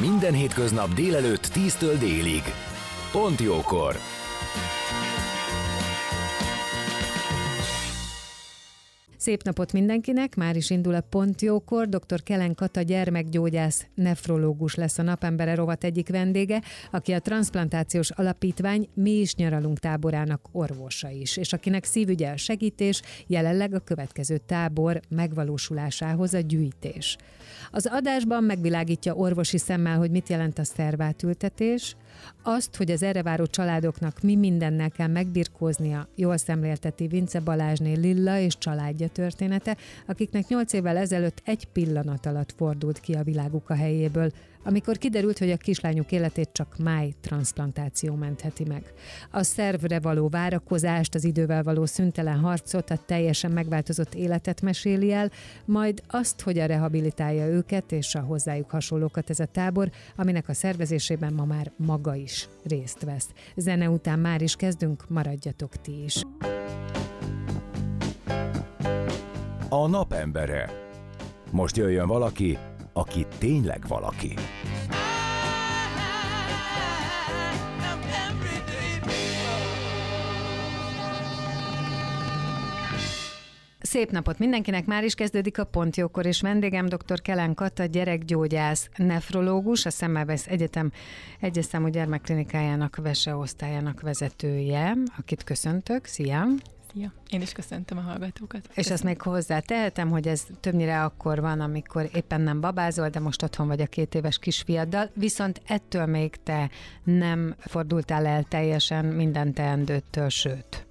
Minden hétköznap délelőtt 10-től délig. Pont jókor! Szép napot mindenkinek, már is indul a Pont Jókor. Dr. Kelen Kata gyermekgyógyász, nefrológus lesz a napembere rovat egyik vendége, aki a Transplantációs Alapítvány Mi is nyaralunk táborának orvosa is, és akinek szívügye a segítés, jelenleg a következő tábor megvalósulásához a gyűjtés. Az adásban megvilágítja orvosi szemmel, hogy mit jelent a szervátültetés, azt, hogy az erre váró családoknak mi mindennel kell megbirkóznia, jól szemlélteti Vince Balázsné Lilla és családja története, akiknek nyolc évvel ezelőtt egy pillanat alatt fordult ki a világuk a helyéből, amikor kiderült, hogy a kislányuk életét csak máj transplantáció mentheti meg. A szervre való várakozást, az idővel való szüntelen harcot, a teljesen megváltozott életet meséli el, majd azt, hogy a rehabilitálja őket és a hozzájuk hasonlókat ez a tábor, aminek a szervezésében ma már maga is részt vesz. Zene után már is kezdünk, maradjatok ti is. A napembere. Most jöjjön valaki, aki tényleg valaki. Szép napot mindenkinek, már is kezdődik a Pontjókor, és vendégem dr. Kelen Kata, gyerekgyógyász, nefrológus, a Szemmelweis Egyetem Egyesztámú Gyermekklinikájának Vese osztályának vezetője, akit köszöntök. Szia! Szia! Én is köszöntöm a hallgatókat. És ezt még hozzá tehetem, hogy ez többnyire akkor van, amikor éppen nem babázol, de most otthon vagy a két éves kisfiaddal, viszont ettől még te nem fordultál el teljesen minden teendőttől, sőt.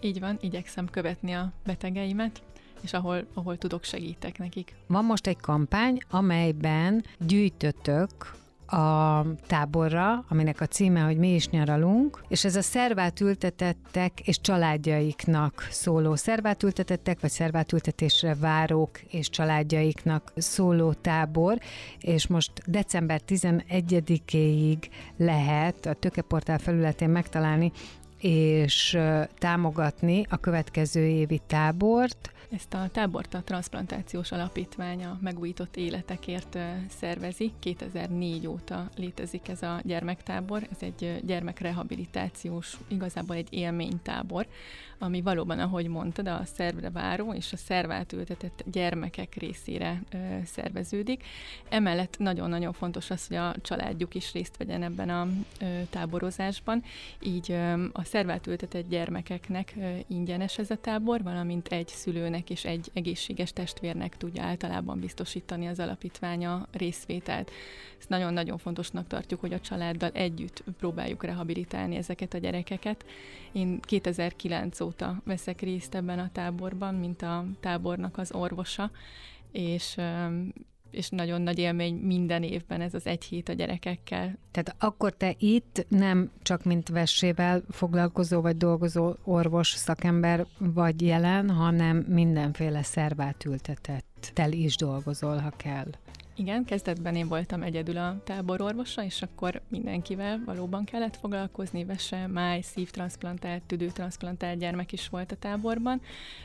Így van, igyekszem követni a betegeimet, és ahol, ahol tudok, segítek nekik. Van most egy kampány, amelyben gyűjtötök a táborra, aminek a címe, hogy mi is nyaralunk, és ez a szervátültetettek és családjaiknak szóló szervátültetettek, vagy szervátültetésre várók és családjaiknak szóló tábor, és most december 11-éig lehet a Tökeportál felületén megtalálni és támogatni a következő évi tábort. Ezt a tábort a Transplantációs Alapítványa megújított életekért szervezi. 2004 óta létezik ez a gyermektábor. Ez egy gyermekrehabilitációs, igazából egy élménytábor, ami valóban, ahogy mondtad, a szervre váró és a szervátültetett gyermekek részére szerveződik. Emellett nagyon-nagyon fontos az, hogy a családjuk is részt vegyen ebben a táborozásban, így a szervátültetett gyermekeknek ingyenes ez a tábor, valamint egy szülőnek és egy egészséges testvérnek tudja általában biztosítani az alapítványa részvételt. Ezt nagyon-nagyon fontosnak tartjuk, hogy a családdal együtt próbáljuk rehabilitálni ezeket a gyerekeket. Én 2009 óta veszek részt ebben a táborban, mint a tábornak az orvosa, és és nagyon nagy élmény minden évben ez az egy hét a gyerekekkel. Tehát akkor te itt nem csak mint vessével foglalkozó vagy dolgozó orvos szakember vagy jelen, hanem mindenféle szervát ültetett tel is dolgozol, ha kell. Igen, kezdetben én voltam egyedül a tábororvosa, és akkor mindenkivel valóban kellett foglalkozni, vese, máj, szívtransplantált, tüdőtransplantált gyermek is volt a táborban.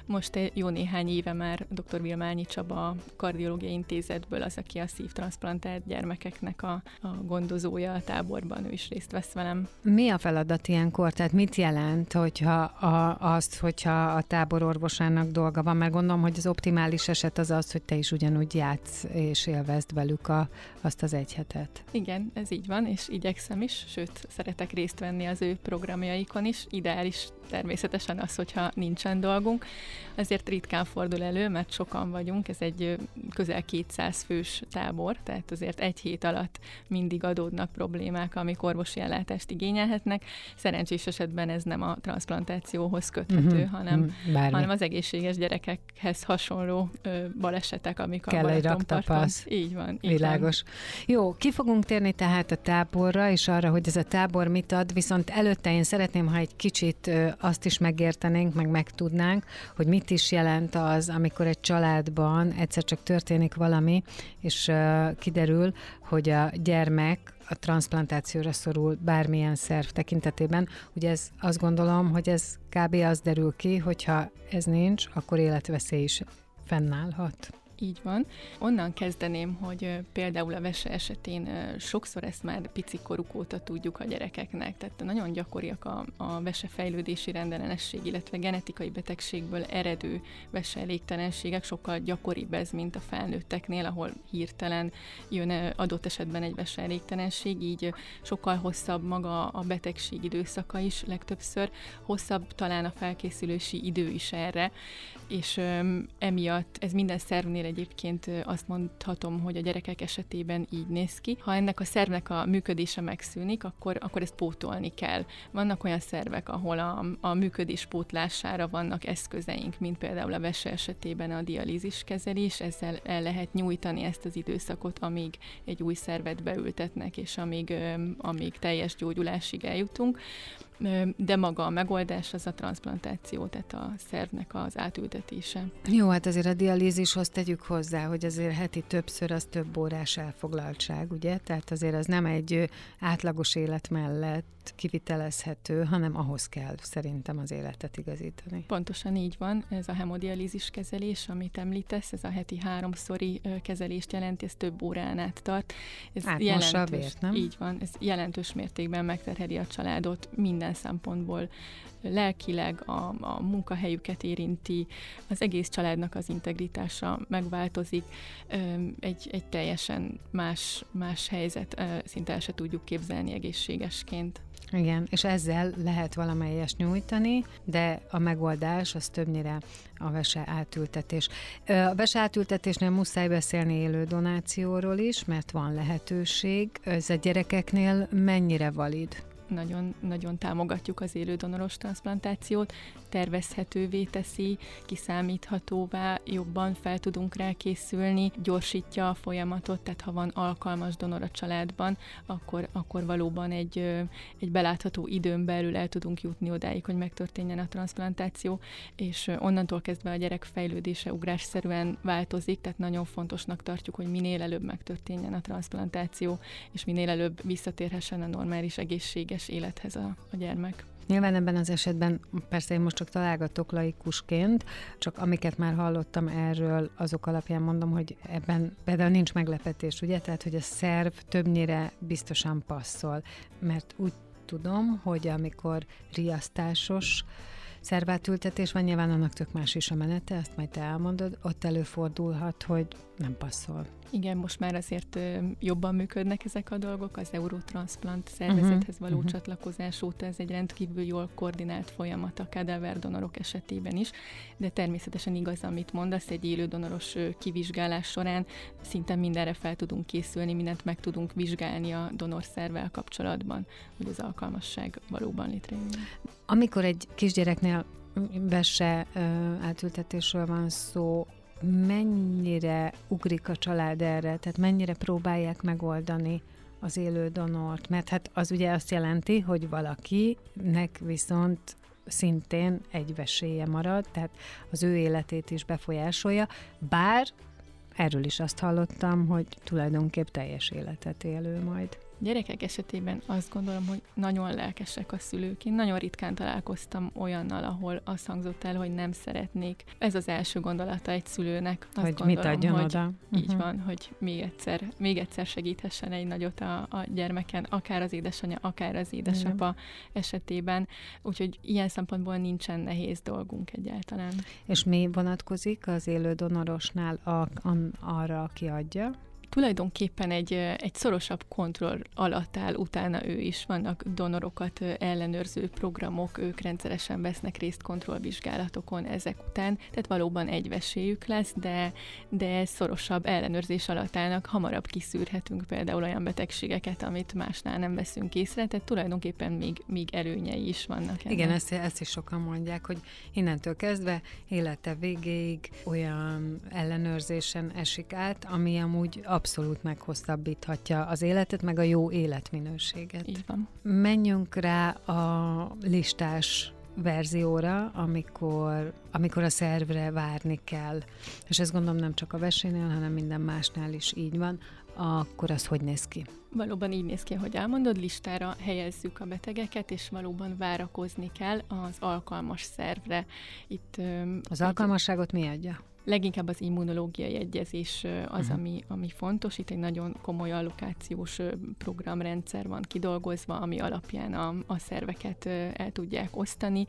Most jó néhány éve már dr. Vilmányi Csaba a kardiológiai intézetből az, aki a szívtransplantált gyermekeknek a, a gondozója a táborban, ő is részt vesz velem. Mi a feladat ilyenkor? Tehát mit jelent, hogyha a, azt, hogyha a tábororvosának dolga van? Mert gondolom, hogy az optimális eset az az, hogy te is ugyanúgy játsz és élvez töltsd velük a, azt az egy hetet. Igen, ez így van, és igyekszem is, sőt, szeretek részt venni az ő programjaikon is. Ideális természetesen az, hogyha nincsen dolgunk. Ezért ritkán fordul elő, mert sokan vagyunk, ez egy közel 200 fős tábor, tehát azért egy hét alatt mindig adódnak problémák, amik orvosi ellátást igényelhetnek. Szerencsés esetben ez nem a transplantációhoz köthető, uh-huh, hanem, uh, hanem az egészséges gyerekekhez hasonló ö, balesetek, amik Kell a egy raktapasz. Így van. Így Világos. Van. Jó, ki fogunk térni tehát a táborra, és arra, hogy ez a tábor mit ad, viszont előtte én szeretném, ha egy kicsit azt is megértenénk, meg megtudnánk, hogy mit is jelent az, amikor egy családban egyszer csak történik valami, és kiderül, hogy a gyermek a transplantációra szorul bármilyen szerv tekintetében. Ugye ez azt gondolom, hogy ez kb. az derül ki, hogyha ez nincs, akkor életveszély is fennállhat. Így van. Onnan kezdeném, hogy például a vese esetén sokszor ezt már pici koruk óta tudjuk a gyerekeknek, tehát nagyon gyakoriak a, a vese fejlődési rendellenesség, illetve genetikai betegségből eredő vese elégtelenségek, sokkal gyakoribb ez, mint a felnőtteknél, ahol hirtelen jön adott esetben egy vese elégtelenség, így sokkal hosszabb maga a betegség időszaka is legtöbbször, hosszabb talán a felkészülési idő is erre, és emiatt ez minden szervnél egyébként azt mondhatom, hogy a gyerekek esetében így néz ki. Ha ennek a szervnek a működése megszűnik, akkor, akkor ezt pótolni kell. Vannak olyan szervek, ahol a, a működés pótlására vannak eszközeink, mint például a vese esetében a dialízis kezelés, ezzel el lehet nyújtani ezt az időszakot, amíg egy új szervet beültetnek, és amíg, amíg teljes gyógyulásig eljutunk de maga a megoldás az a transplantáció, tehát a szervnek az átültetése. Jó, hát azért a dialízishoz tegyük hozzá, hogy azért heti többször az több órás elfoglaltság, ugye? Tehát azért az nem egy átlagos élet mellett kivitelezhető, hanem ahhoz kell szerintem az életet igazítani. Pontosan így van, ez a hemodialízis kezelés, amit említesz, ez a heti háromszori kezelést jelenti, ez több órán át tart. Ez jelentős, vért, nem? Így van, ez jelentős mértékben megterheli a családot minden szempontból, lelkileg a, a munkahelyüket érinti, az egész családnak az integritása megváltozik, egy, egy teljesen más, más helyzet, szinte el se tudjuk képzelni egészségesként. Igen, és ezzel lehet valamelyes nyújtani, de a megoldás az többnyire a vese átültetés. A vese átültetésnél muszáj beszélni élő donációról is, mert van lehetőség. Ez a gyerekeknél mennyire valid? Nagyon, nagyon támogatjuk az élődonoros transplantációt, tervezhetővé teszi, kiszámíthatóvá, jobban fel tudunk rá készülni, gyorsítja a folyamatot, tehát ha van alkalmas donor a családban, akkor, akkor valóban egy, egy belátható időn belül el tudunk jutni odáig, hogy megtörténjen a transplantáció, és onnantól kezdve a gyerek fejlődése ugrásszerűen változik, tehát nagyon fontosnak tartjuk, hogy minél előbb megtörténjen a transplantáció, és minél előbb visszatérhessen a normális egészséges élethez a, a gyermek. Nyilván ebben az esetben, persze én most csak találgatok laikusként, csak amiket már hallottam erről, azok alapján mondom, hogy ebben például nincs meglepetés, ugye? Tehát, hogy a szerv többnyire biztosan passzol, mert úgy tudom, hogy amikor riasztásos szervátültetés van, nyilván annak tök más is a menete, ezt majd te elmondod, ott előfordulhat, hogy nem passzol. Igen, most már azért jobban működnek ezek a dolgok, az Eurotransplant szervezethez való uh-huh. csatlakozás óta ez egy rendkívül jól koordinált folyamat a kadaver donorok esetében is, de természetesen igaz, amit mondasz, egy élő donoros kivizsgálás során szinte mindenre fel tudunk készülni, mindent meg tudunk vizsgálni a donorszervel kapcsolatban, hogy az alkalmasság valóban létrejön. Amikor egy kisgyereknél vese átültetésről van szó, mennyire ugrik a család erre, tehát mennyire próbálják megoldani az élő donort, mert hát az ugye azt jelenti, hogy valakinek viszont szintén egy veséje marad, tehát az ő életét is befolyásolja, bár erről is azt hallottam, hogy tulajdonképp teljes életet élő majd. Gyerekek esetében azt gondolom, hogy nagyon lelkesek a szülők. Én nagyon ritkán találkoztam olyannal, ahol azt hangzott el, hogy nem szeretnék. Ez az első gondolata egy szülőnek. Azt hogy gondolom, mit adjon hogy oda. Így uh-huh. van, hogy még egyszer, még egyszer segíthessen egy nagyot a, a gyermeken, akár az édesanyja, akár az édesapa uh-huh. esetében. Úgyhogy ilyen szempontból nincsen nehéz dolgunk egyáltalán. És mi vonatkozik az élő donorosnál a, a, arra, aki adja? Tulajdonképpen egy, egy szorosabb kontroll alatt áll utána ő is. Vannak donorokat ellenőrző programok, ők rendszeresen vesznek részt kontrollvizsgálatokon ezek után, tehát valóban egy vesélyük lesz, de, de szorosabb ellenőrzés alatt állnak, hamarabb kiszűrhetünk például olyan betegségeket, amit másnál nem veszünk észre, tehát tulajdonképpen még, még előnyei is vannak. Ennek. Igen, ezt, ezt is sokan mondják, hogy innentől kezdve élete végéig olyan ellenőrzésen esik át, ami amúgy abszolút meghosszabbíthatja az életet, meg a jó életminőséget. Így van. Menjünk rá a listás verzióra, amikor, amikor a szervre várni kell. És ezt gondolom nem csak a vesénél, hanem minden másnál is így van. Akkor az hogy néz ki? Valóban így néz ki, hogy elmondod, listára helyezzük a betegeket, és valóban várakozni kell az alkalmas szervre. Itt, az alkalmasságot mi adja? Leginkább az immunológiai egyezés az, uh-huh. ami, ami fontos. Itt egy nagyon komoly allokációs programrendszer van kidolgozva, ami alapján a, a szerveket el tudják osztani.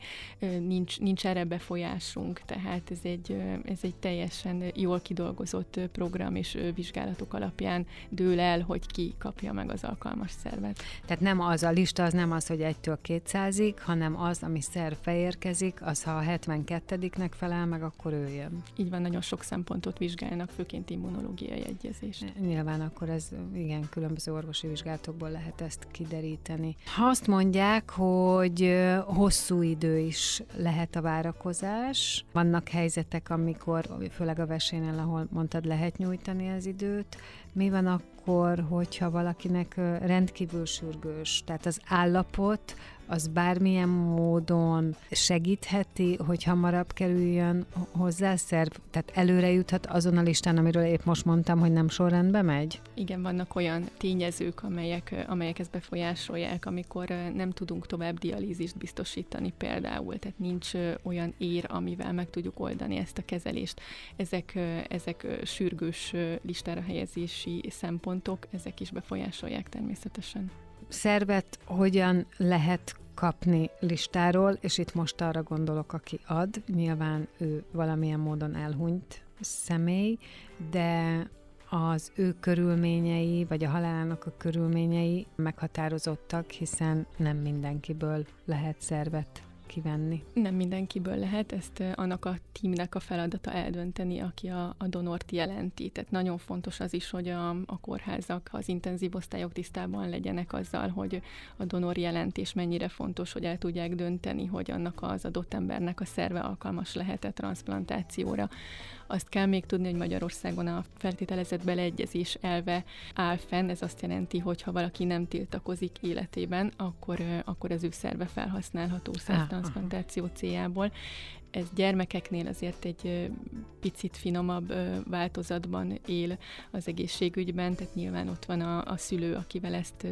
Nincs, nincs erre befolyásunk, tehát ez egy, ez egy teljesen jól kidolgozott program, és vizsgálatok alapján dől el, hogy ki kapja meg az alkalmas szervet. Tehát nem az a lista, az nem az, hogy egytől 200-ig, hanem az, ami szerv beérkezik, az ha a 72-nek felel meg, akkor ő jön. Így van, nagyon sok szempontot vizsgálnak, főként immunológiai egyezést. Nyilván akkor ez igen, különböző orvosi vizsgálatokból lehet ezt kideríteni. Ha azt mondják, hogy hosszú idő is lehet a várakozás, vannak helyzetek, amikor, főleg a vesénél, ahol mondtad, lehet nyújtani az időt, mi van akkor, hogyha valakinek rendkívül sürgős, tehát az állapot az bármilyen módon segítheti, hogy hamarabb kerüljön hozzá szerv? Tehát előre juthat azon a listán, amiről épp most mondtam, hogy nem sorrendbe megy? Igen, vannak olyan tényezők, amelyek, amelyek ezt befolyásolják, amikor nem tudunk tovább dialízist biztosítani például, tehát nincs olyan ér, amivel meg tudjuk oldani ezt a kezelést. Ezek, ezek sürgős listára helyezési szempontok, ezek is befolyásolják természetesen szervet hogyan lehet kapni listáról, és itt most arra gondolok, aki ad, nyilván ő valamilyen módon elhunyt személy, de az ő körülményei, vagy a halálának a körülményei meghatározottak, hiszen nem mindenkiből lehet szervet kivenni. Nem mindenkiből lehet, ezt annak a tímnek a feladata eldönteni, aki a, a donort jelenti. Tehát nagyon fontos az is, hogy a, a kórházak, az intenzív osztályok tisztában legyenek azzal, hogy a donor jelentés mennyire fontos, hogy el tudják dönteni, hogy annak az adott embernek a szerve alkalmas lehet-e transplantációra. Azt kell még tudni, hogy Magyarországon a feltételezett beleegyezés elve áll fenn, ez azt jelenti, hogy ha valaki nem tiltakozik életében, akkor, akkor az ő szerve felhasználható szervtransplantáció céljából. Ez gyermekeknél azért egy picit finomabb változatban él az egészségügyben, tehát nyilván ott van a, a szülő, akivel ezt,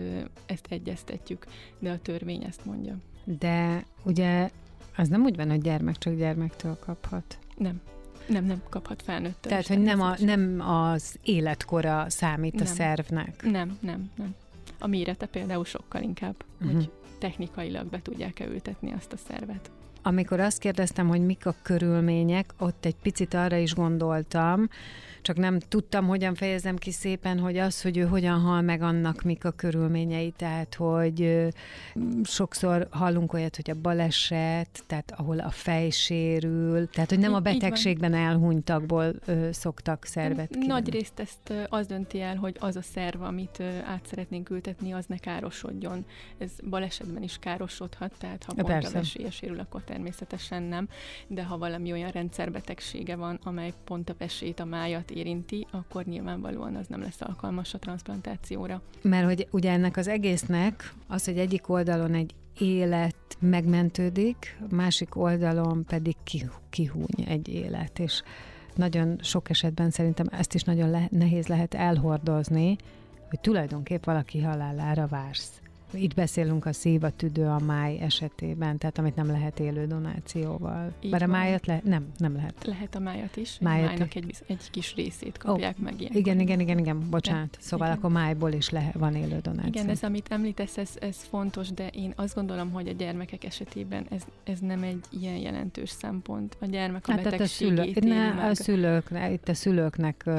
ezt egyeztetjük, de a törvény ezt mondja. De ugye az nem úgy van, hogy gyermek csak gyermektől kaphat. Nem. Nem, nem kaphat felnőtt. Tehát, hogy nem, a, nem az életkora számít nem. a szervnek. Nem, nem, nem. A mérete például sokkal inkább, uh-huh. hogy technikailag be tudják-e ültetni azt a szervet. Amikor azt kérdeztem, hogy mik a körülmények, ott egy picit arra is gondoltam, csak nem tudtam, hogyan fejezem ki szépen, hogy az, hogy ő hogyan hal meg annak, mik a körülményei, tehát hogy sokszor hallunk olyat, hogy a baleset, tehát ahol a fej sérül, tehát hogy nem a betegségben elhunytakból ö, szoktak szervet kivenni. Nagy részt ezt az dönti el, hogy az a szerv, amit át szeretnénk ültetni, az ne károsodjon. Ez balesetben is károsodhat, tehát ha pont a sérül, akkor természetesen nem, de ha valami olyan rendszerbetegsége van, amely pont a vesét, a májat érinti, akkor nyilvánvalóan az nem lesz alkalmas a transplantációra. Mert hogy ugye ennek az egésznek az, hogy egyik oldalon egy élet megmentődik, másik oldalon pedig kihúny egy élet, és nagyon sok esetben szerintem ezt is nagyon le- nehéz lehet elhordozni, hogy tulajdonképp valaki halálára vársz itt beszélünk a szív, a tüdő, a máj esetében, tehát amit nem lehet élő donációval. Így Bár a van. májat le, nem, nem lehet. Lehet a májat is, Májat májnak egy, egy kis részét kapják meg ilyen. Igen, igen, igen, igen, bocsánat. De- Szóval igen. akkor májból is le, van élő donáció. Igen, ez amit említesz, ez, ez fontos, de én azt gondolom, hogy a gyermekek esetében ez, ez nem egy ilyen jelentős szempont. A gyermek a Hát tehát a, betegségét szülő, ne, meg. a szülőknek, itt a szülőknek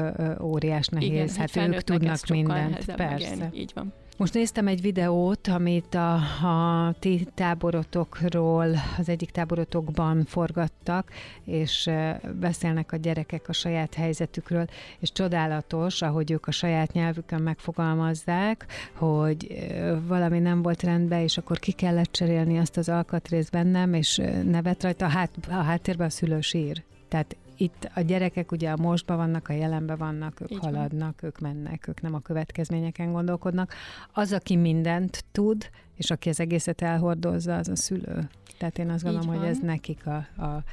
óriás nehéz, Igen, hát ők felnőttnek tudnak mindent, persze. megélni. Így van. Most néztem egy videót, amit a, a ti táborotokról, az egyik táborotokban forgattak, és beszélnek a gyerekek a saját helyzetükről, és csodálatos, ahogy ők a saját nyelvükön megfogalmazzák, hogy valami nem volt rendben, és akkor ki kellett cserélni azt az alkatrészt bennem, és nevet rajta, hát, a háttérben a szülő sír. Tehát itt a gyerekek ugye a mostban vannak, a jelenben vannak, ők Így van. haladnak, ők mennek, ők nem a következményeken gondolkodnak. Az, aki mindent tud, és aki az egészet elhordozza, az a szülő. Tehát én azt Így gondolom, hogy van. ez nekik a, a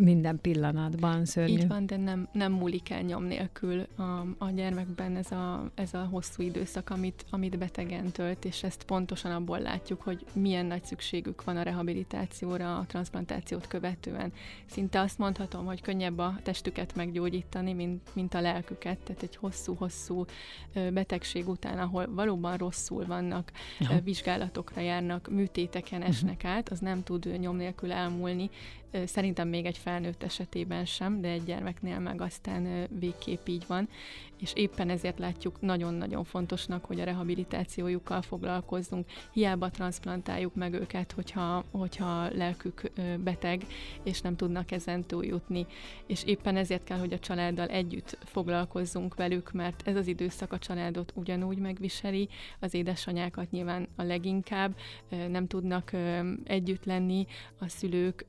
minden pillanatban szörnyű. Így van, de nem, nem múlik el nyom nélkül a, a gyermekben ez a, ez a hosszú időszak, amit, amit betegen tölt, és ezt pontosan abból látjuk, hogy milyen nagy szükségük van a rehabilitációra, a transplantációt követően. Szinte azt mondhatom, hogy könnyebb a testüket meggyógyítani, mint, mint a lelküket, tehát egy hosszú-hosszú betegség után, ahol valóban rosszul vannak, ö, vizsgálatokra járnak, műtéteken esnek át, az nem tud nyom nélkül elmúlni. Szerintem még egy felnőtt esetében sem, de egy gyermeknél meg aztán végképp így van, és éppen ezért látjuk nagyon-nagyon fontosnak, hogy a rehabilitációjukkal foglalkozzunk. Hiába transplantáljuk meg őket, hogyha, hogyha lelkük beteg, és nem tudnak ezen túljutni. És éppen ezért kell, hogy a családdal együtt foglalkozzunk velük, mert ez az időszak a családot ugyanúgy megviseli, az édesanyákat nyilván a leginkább, nem tudnak együtt lenni, a szülők,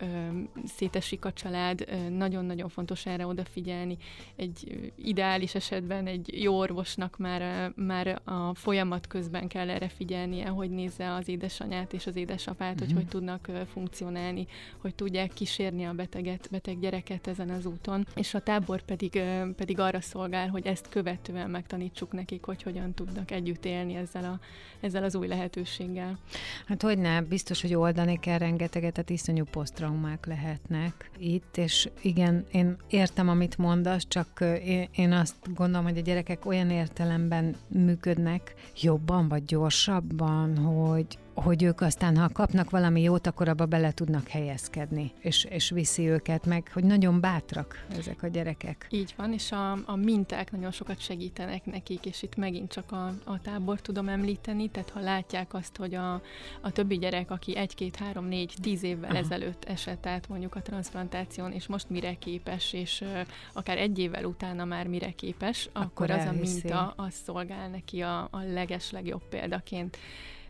szétesik a család, nagyon-nagyon fontos erre odafigyelni. Egy ideális esetben egy jó orvosnak már, már a folyamat közben kell erre figyelnie, hogy nézze az édesanyát és az édesapát, hogy Mhm. hogy tudnak funkcionálni, hogy tudják kísérni a beteget, beteg gyereket ezen az úton. És a tábor pedig, pedig arra szolgál, hogy ezt követően megtanítsuk nekik, hogy hogyan tudnak együtt élni ezzel, a, ezzel az új lehetőséggel. Hát hogy ne, biztos, hogy oldani kell rengeteget, tehát iszonyú posztraumák lehetnek itt, és igen, én értem, amit mondasz, csak én azt gondolom, hogy a gyerekek olyan értelemben működnek jobban vagy gyorsabban, hogy hogy ők aztán, ha kapnak valami jót, akkor abba bele tudnak helyezkedni, és, és viszi őket meg, hogy nagyon bátrak ezek a gyerekek. Így van, és a, a minták nagyon sokat segítenek nekik, és itt megint csak a, a tábor tudom említeni, tehát ha látják azt, hogy a, a többi gyerek, aki egy, két, három, négy, tíz évvel Aha. ezelőtt esett át mondjuk a transplantáción, és most mire képes, és ö, akár egy évvel utána már mire képes, akkor, Akkor az a minta, az szolgál neki a, a leges legjobb példaként.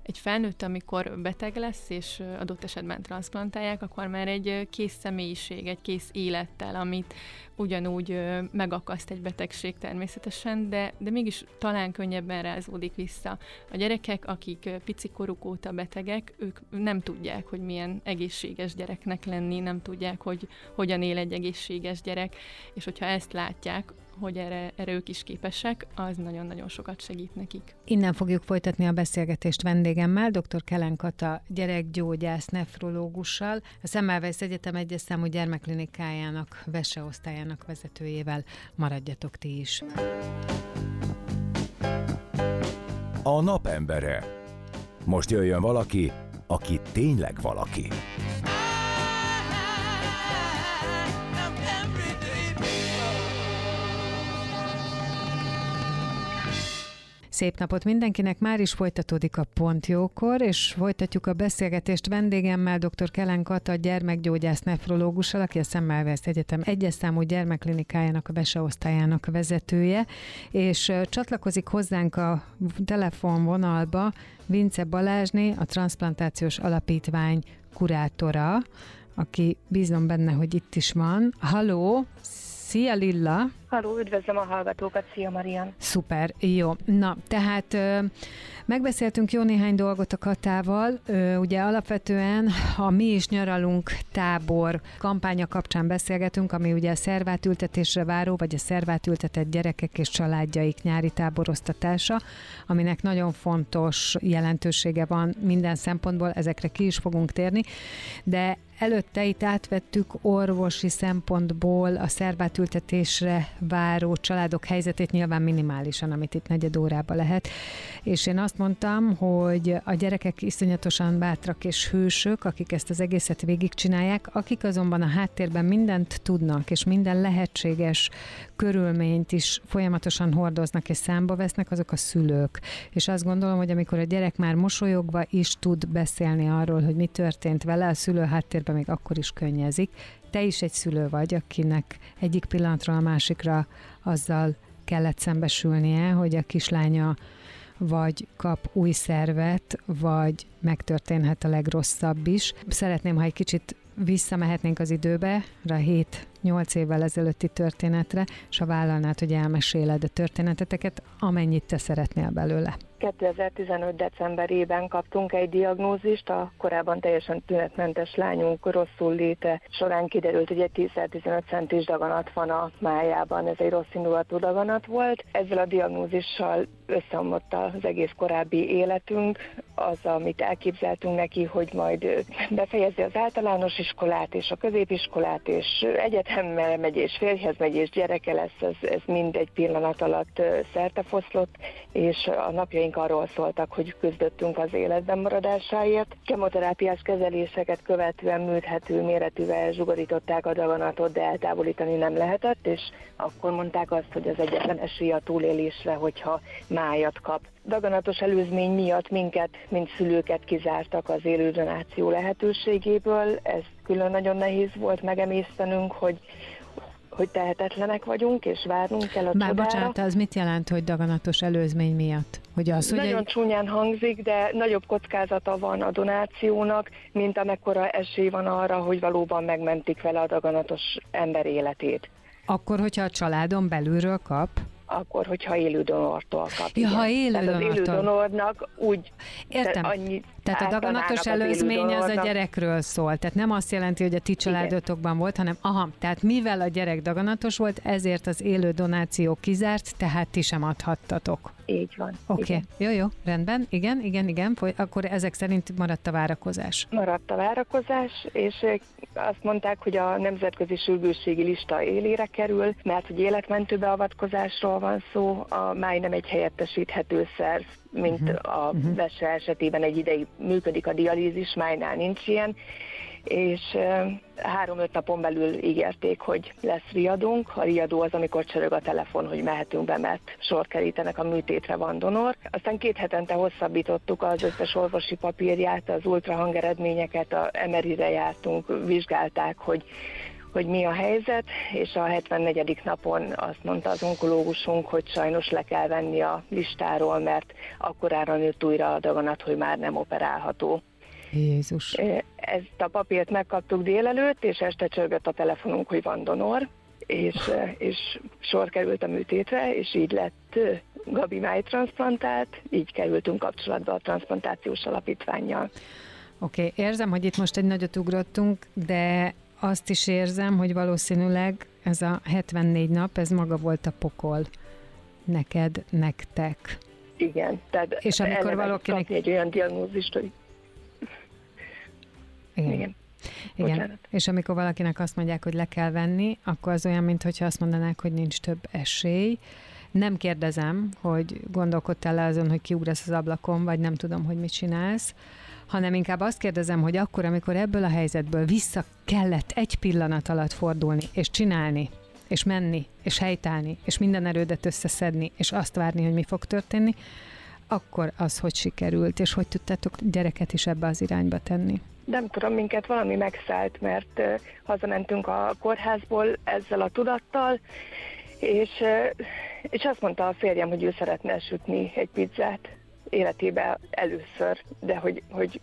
Egy felnőtt, amikor beteg lesz, és adott esetben transplantálják, akkor már egy kész személyiség, egy kész élettel, amit ugyanúgy megakaszt egy betegség természetesen, de, de mégis talán könnyebben rázódik vissza. A gyerekek, akik pici koruk óta betegek, ők nem tudják, hogy milyen egészséges gyereknek lenni, nem tudják, hogy hogyan él egy egészséges gyerek, és hogyha ezt látják, hogy erre, erre ők is képesek, az nagyon-nagyon sokat segít nekik. Innen fogjuk folytatni a beszélgetést vendégemmel, dr. Kellen Kata gyerekgyógyász nefrológussal, a Semmelweis Egyetem egyes számú gyermekklinikájának, veseosztályának vezetőjével. Maradjatok ti is. A napembere. Most jöjjön valaki, aki tényleg valaki. Szép napot mindenkinek, már is folytatódik a Pontjókor, és folytatjuk a beszélgetést vendégemmel, dr. Kellen Kata, gyermekgyógyász nefrológussal, aki a Semmelweis Egyetem egyes számú gyermekklinikájának, a veseosztályának vezetője, és csatlakozik hozzánk a telefonvonalba Vince Balázsné, a Transplantációs Alapítvány kurátora, aki bízom benne, hogy itt is van. Halló, szia Lilla! Halló, üdvözlöm a hallgatókat, szia Marian. Szuper, jó. Na, tehát ö, megbeszéltünk jó néhány dolgot a Katával. Ö, ugye alapvetően a Mi is nyaralunk tábor kampánya kapcsán beszélgetünk, ami ugye a szervátültetésre váró, vagy a szervátültetett gyerekek és családjaik nyári táboroztatása, aminek nagyon fontos jelentősége van minden szempontból, ezekre ki is fogunk térni, de Előtte itt átvettük orvosi szempontból a szervátültetésre váró családok helyzetét nyilván minimálisan, amit itt negyed órába lehet. És én azt mondtam, hogy a gyerekek iszonyatosan bátrak és hősök, akik ezt az egészet végigcsinálják, akik azonban a háttérben mindent tudnak, és minden lehetséges körülményt is folyamatosan hordoznak és számba vesznek, azok a szülők. És azt gondolom, hogy amikor a gyerek már mosolyogva is tud beszélni arról, hogy mi történt vele, a szülő háttérben még akkor is könnyezik. Te is egy szülő vagy, akinek egyik pillanatról a másikra azzal kellett szembesülnie, hogy a kislánya vagy kap új szervet, vagy megtörténhet a legrosszabb is. Szeretném, ha egy kicsit visszamehetnénk az időbe, a 7-8 évvel ezelőtti történetre, és ha vállalnád, hogy elmeséled a történeteteket, amennyit te szeretnél belőle. 2015. decemberében kaptunk egy diagnózist, a korábban teljesen tünetmentes lányunk rosszul léte során kiderült, hogy egy 10-15 centis daganat van a májában, ez egy rossz indulatú daganat volt. Ezzel a diagnózissal összeomlott az egész korábbi életünk, az, amit elképzeltünk neki, hogy majd befejezi az általános iskolát és a középiskolát, és egyetemmel megy, és férjhez megy, és gyereke lesz, ez, ez mind egy pillanat alatt szertefoszlott, és a napjaink arról szóltak, hogy küzdöttünk az életben maradásáért. Kemoterápiás kezeléseket követően műthető méretűvel zsugorították a daganatot, de eltávolítani nem lehetett, és akkor mondták azt, hogy az egyetlen esély a túlélésre, hogyha májat kap. Daganatos előzmény miatt minket, mint szülőket kizártak az élő donáció lehetőségéből. Ez külön nagyon nehéz volt megemésztenünk, hogy hogy tehetetlenek vagyunk, és várnunk kell a Már csodára. bocsánat, az mit jelent, hogy daganatos előzmény miatt? Hogy az, hogy Nagyon egy... csúnyán hangzik, de nagyobb kockázata van a donációnak, mint amekkora esély van arra, hogy valóban megmentik vele a daganatos ember életét. Akkor, hogyha a családon belülről kap, Akkor, hogyha élő donortól kap. Ja, ha élő Tehát az élő donortól. donornak úgy Értem. te- annyi Tehát a daganatos az előzmény az a donornak. gyerekről szól. Tehát nem azt jelenti, hogy a ti családotokban volt, hanem aha, tehát mivel a gyerek daganatos volt, ezért az élő donáció kizárt, tehát ti sem adhattatok. Így van. Oké, igen. okay. jó, jó, rendben, igen, igen, igen, foly- akkor ezek szerint maradt a várakozás. Maradt a várakozás, és eh, azt mondták, hogy a nemzetközi sürgősségi lista élére kerül, mert hogy életmentő beavatkozásról van szó, a máj nem egy helyettesíthető szerv, mint uh-huh. a vese esetében egy ideig működik a dialízis, májnál nincs ilyen, és három-öt napon belül ígérték, hogy lesz riadónk. A riadó az, amikor csörög a telefon, hogy mehetünk be, mert sor kerítenek a műtétre, van donor. Aztán két hetente hosszabbítottuk az összes orvosi papírját, az ultrahang eredményeket, a MRI-re jártunk, vizsgálták, hogy hogy mi a helyzet, és a 74. napon azt mondta az onkológusunk, hogy sajnos le kell venni a listáról, mert akkorára nőtt újra a daganat, hogy már nem operálható. Jézus. Ezt a papírt megkaptuk délelőtt, és este csörgött a telefonunk, hogy van donor, és, és sor került a műtétre, és így lett Gabi májtranszplantált, így kerültünk kapcsolatba a transplantációs alapítványjal. Oké, okay, érzem, hogy itt most egy nagyot ugrottunk, de azt is érzem, hogy valószínűleg ez a 74 nap, ez maga volt a pokol. Neked, nektek. Igen, tehát És amikor valakinek- kapni egy olyan diagnózist, hogy Igen. igen. Igen. Bocsánat. És amikor valakinek azt mondják, hogy le kell venni, akkor az olyan, mintha azt mondanák, hogy nincs több esély. Nem kérdezem, hogy gondolkodtál-e azon, hogy kiugrasz az ablakon, vagy nem tudom, hogy mit csinálsz, hanem inkább azt kérdezem, hogy akkor, amikor ebből a helyzetből vissza kellett egy pillanat alatt fordulni, és csinálni, és menni, és helytállni, és minden erődet összeszedni, és azt várni, hogy mi fog történni, akkor az, hogy sikerült, és hogy tudtátok gyereket is ebbe az irányba tenni. Nem tudom, minket valami megszállt, mert uh, hazamentünk a kórházból ezzel a tudattal, és, uh, és azt mondta a férjem, hogy ő szeretne sütni egy pizzát. Életében először, de hogy, hogy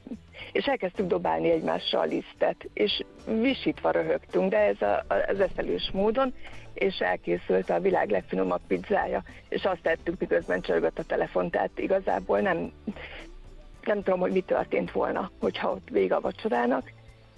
és elkezdtük dobálni egymással a lisztet, és visítva röhögtünk, de ez a, az eszelős módon, és elkészült a világ legfinomabb pizzája, és azt tettük, miközben csörgött a telefon, tehát igazából nem, nem tudom, hogy mi történt volna, hogyha ott vége a vacsorának,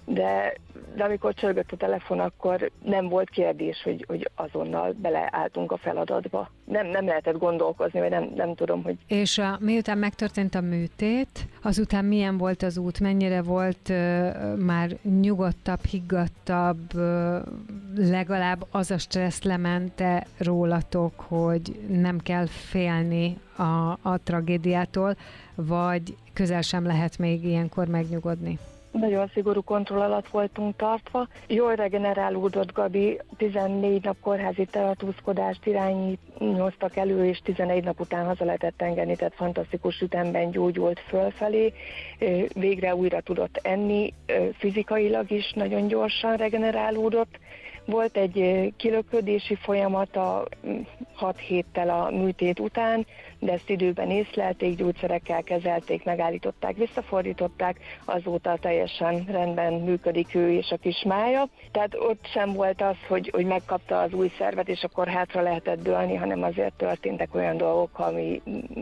de, de amikor csörgött a telefon, akkor nem volt kérdés, hogy, hogy azonnal beleálltunk a feladatba. Nem, nem lehetett gondolkozni, vagy nem, nem tudom, hogy... És a, miután megtörtént a műtét, azután milyen volt az út, mennyire volt uh, már nyugodtabb, higgadtabb, uh, legalább az a stressz lemente rólatok, hogy nem kell félni a, a tragédiától, vagy közel sem lehet még ilyenkor megnyugodni? Nagyon szigorú kontroll alatt voltunk tartva. Jól regenerálódott Gabi, 14 nap kórházi tartózkodást irányítottak elő, és 11 nap után haza lehetett engedni, tehát fantasztikus ütemben gyógyult fölfelé. Végre újra tudott enni, fizikailag is nagyon gyorsan regenerálódott. Volt egy kilöködési folyamat a 6 héttel a műtét után, de ezt időben észlelték, gyógyszerekkel kezelték, megállították, visszafordították, azóta teljesen rendben működik ő és a kismája. Tehát ott sem volt az, hogy, hogy megkapta az új szervet, és akkor hátra lehetett dőlni, hanem azért történtek olyan dolgok, ami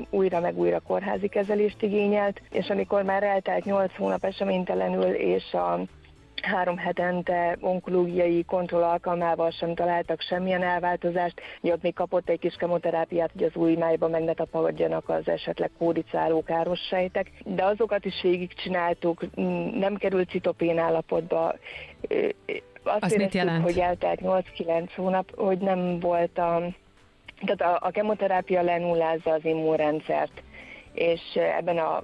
újra meg újra kórházi kezelést igényelt, és amikor már eltelt 8 hónap eseménytelenül, és a három hetente onkológiai kontroll alkalmával sem találtak semmilyen elváltozást, ott még kapott egy kis kemoterápiát, hogy az új májba meg ne tapadjanak az esetleg kódicáló káros sejtek, de azokat is végigcsináltuk, nem került citopén állapotba, azt, azt éreztük, jelent? hogy eltelt 8-9 hónap, hogy nem volt a, tehát a, a kemoterápia lenullázza az immunrendszert, és ebben a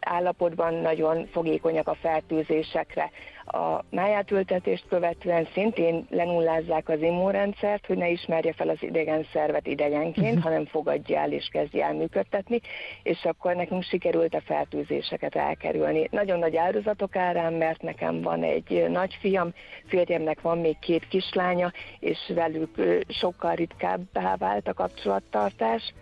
állapotban nagyon fogékonyak a fertőzésekre. A májátültetést követően szintén lenullázzák az immunrendszert, hogy ne ismerje fel az idegen szervet idegenként, uh-huh. hanem fogadja el és kezdje el működtetni, és akkor nekünk sikerült a fertőzéseket elkerülni. Nagyon nagy áldozatok árán, mert nekem van egy nagyfiam, férjemnek van még két kislánya, és velük sokkal ritkábbá vált a kapcsolattartás,